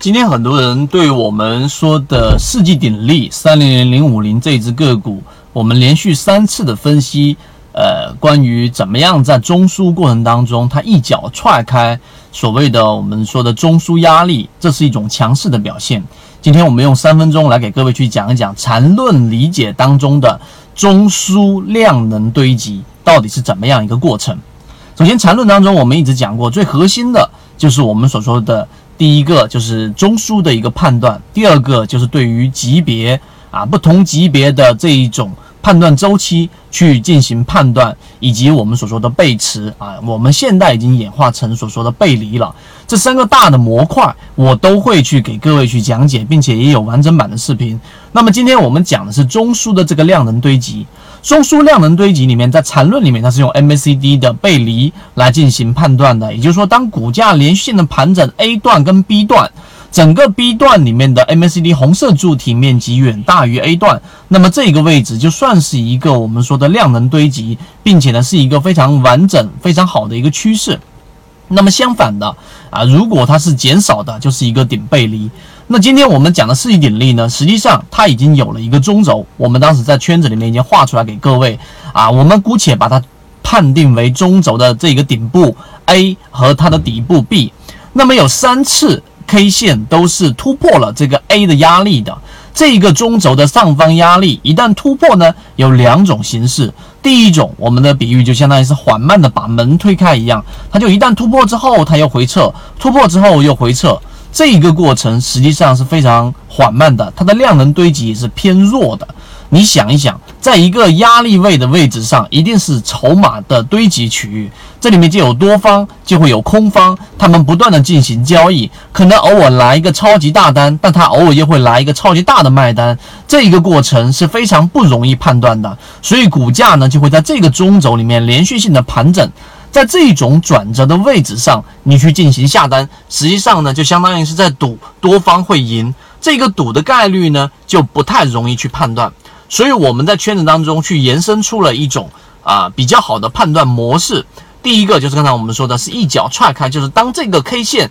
今天很多人对我们说的世纪鼎力三零零零五零这只个股，我们连续三次的分析，呃，关于怎么样在中枢过程当中，它一脚踹开所谓的我们说的中枢压力，这是一种强势的表现。今天我们用三分钟来给各位去讲一讲缠论理解当中的中枢量能堆积到底是怎么样一个过程。首先，缠论当中我们一直讲过，最核心的就是我们所说的。第一个就是中枢的一个判断，第二个就是对于级别啊不同级别的这一种判断周期去进行判断，以及我们所说的背驰啊，我们现在已经演化成所说的背离了。这三个大的模块，我都会去给各位去讲解，并且也有完整版的视频。那么今天我们讲的是中枢的这个量能堆积。中枢量能堆积里面，在缠论里面，它是用 MACD 的背离来进行判断的。也就是说，当股价连续性的盘整 A 段跟 B 段，整个 B 段里面的 MACD 红色柱体面积远大于 A 段，那么这个位置就算是一个我们说的量能堆积，并且呢是一个非常完整、非常好的一个趋势。那么相反的啊，如果它是减少的，就是一个顶背离。那今天我们讲的世纪鼎力呢，实际上它已经有了一个中轴，我们当时在圈子里面已经画出来给各位啊，我们姑且把它判定为中轴的这个顶部 A 和它的底部 B。那么有三次 K 线都是突破了这个 A 的压力的，这个中轴的上方压力一旦突破呢，有两种形式。第一种，我们的比喻就相当于是缓慢的把门推开一样，它就一旦突破之后，它又回撤，突破之后又回撤。这一个过程实际上是非常缓慢的，它的量能堆积也是偏弱的。你想一想，在一个压力位的位置上，一定是筹码的堆积区域，这里面就有多方，就会有空方，他们不断的进行交易，可能偶尔来一个超级大单，但它偶尔又会来一个超级大的卖单，这一个过程是非常不容易判断的，所以股价呢就会在这个中轴里面连续性的盘整。在这种转折的位置上，你去进行下单，实际上呢，就相当于是在赌多方会赢，这个赌的概率呢，就不太容易去判断。所以我们在圈子当中去延伸出了一种啊比较好的判断模式。第一个就是刚才我们说的是一脚踹开，就是当这个 K 线，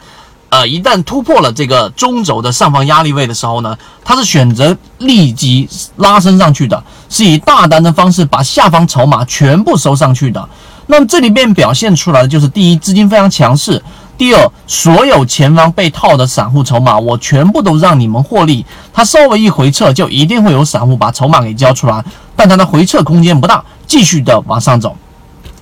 呃，一旦突破了这个中轴的上方压力位的时候呢，它是选择立即拉升上去的，是以大单的方式把下方筹码全部收上去的。那么这里面表现出来的就是：第一，资金非常强势；第二，所有前方被套的散户筹码，我全部都让你们获利。它稍微一回撤，就一定会有散户把筹码给交出来，但它的回撤空间不大，继续的往上走。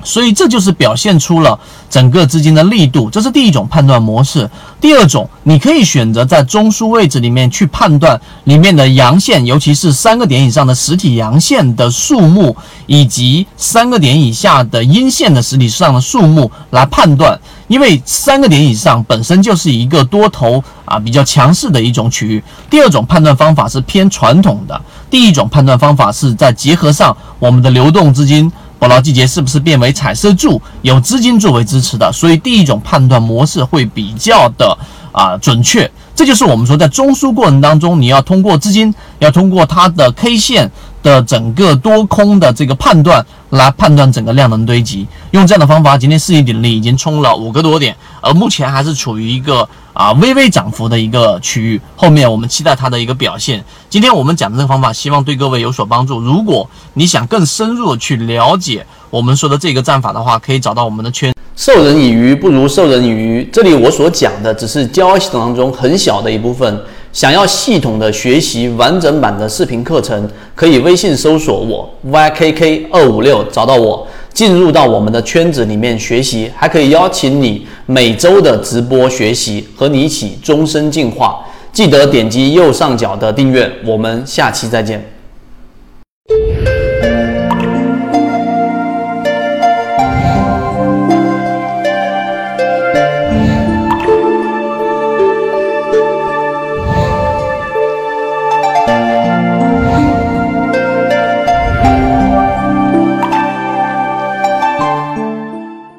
所以这就是表现出了整个资金的力度，这是第一种判断模式。第二种，你可以选择在中枢位置里面去判断里面的阳线，尤其是三个点以上的实体阳线的数目，以及三个点以下的阴线的实体上的数目来判断。因为三个点以上本身就是一个多头啊比较强势的一种区域。第二种判断方法是偏传统的，第一种判断方法是在结合上我们的流动资金。保劳季节是不是变为彩色柱？有资金作为支持的，所以第一种判断模式会比较的啊准确。这就是我们说在中枢过程当中，你要通过资金，要通过它的 K 线的整个多空的这个判断来判断整个量能堆积。用这样的方法，今天世纪鼎力已经冲了五个多点，而目前还是处于一个。啊，微微涨幅的一个区域，后面我们期待它的一个表现。今天我们讲的这个方法，希望对各位有所帮助。如果你想更深入的去了解我们说的这个战法的话，可以找到我们的圈。授人以鱼不如授人以渔，这里我所讲的只是交易系统当中很小的一部分。想要系统的学习完整版的视频课程，可以微信搜索我 ykk 二五六找到我。进入到我们的圈子里面学习，还可以邀请你每周的直播学习，和你一起终身进化。记得点击右上角的订阅，我们下期再见。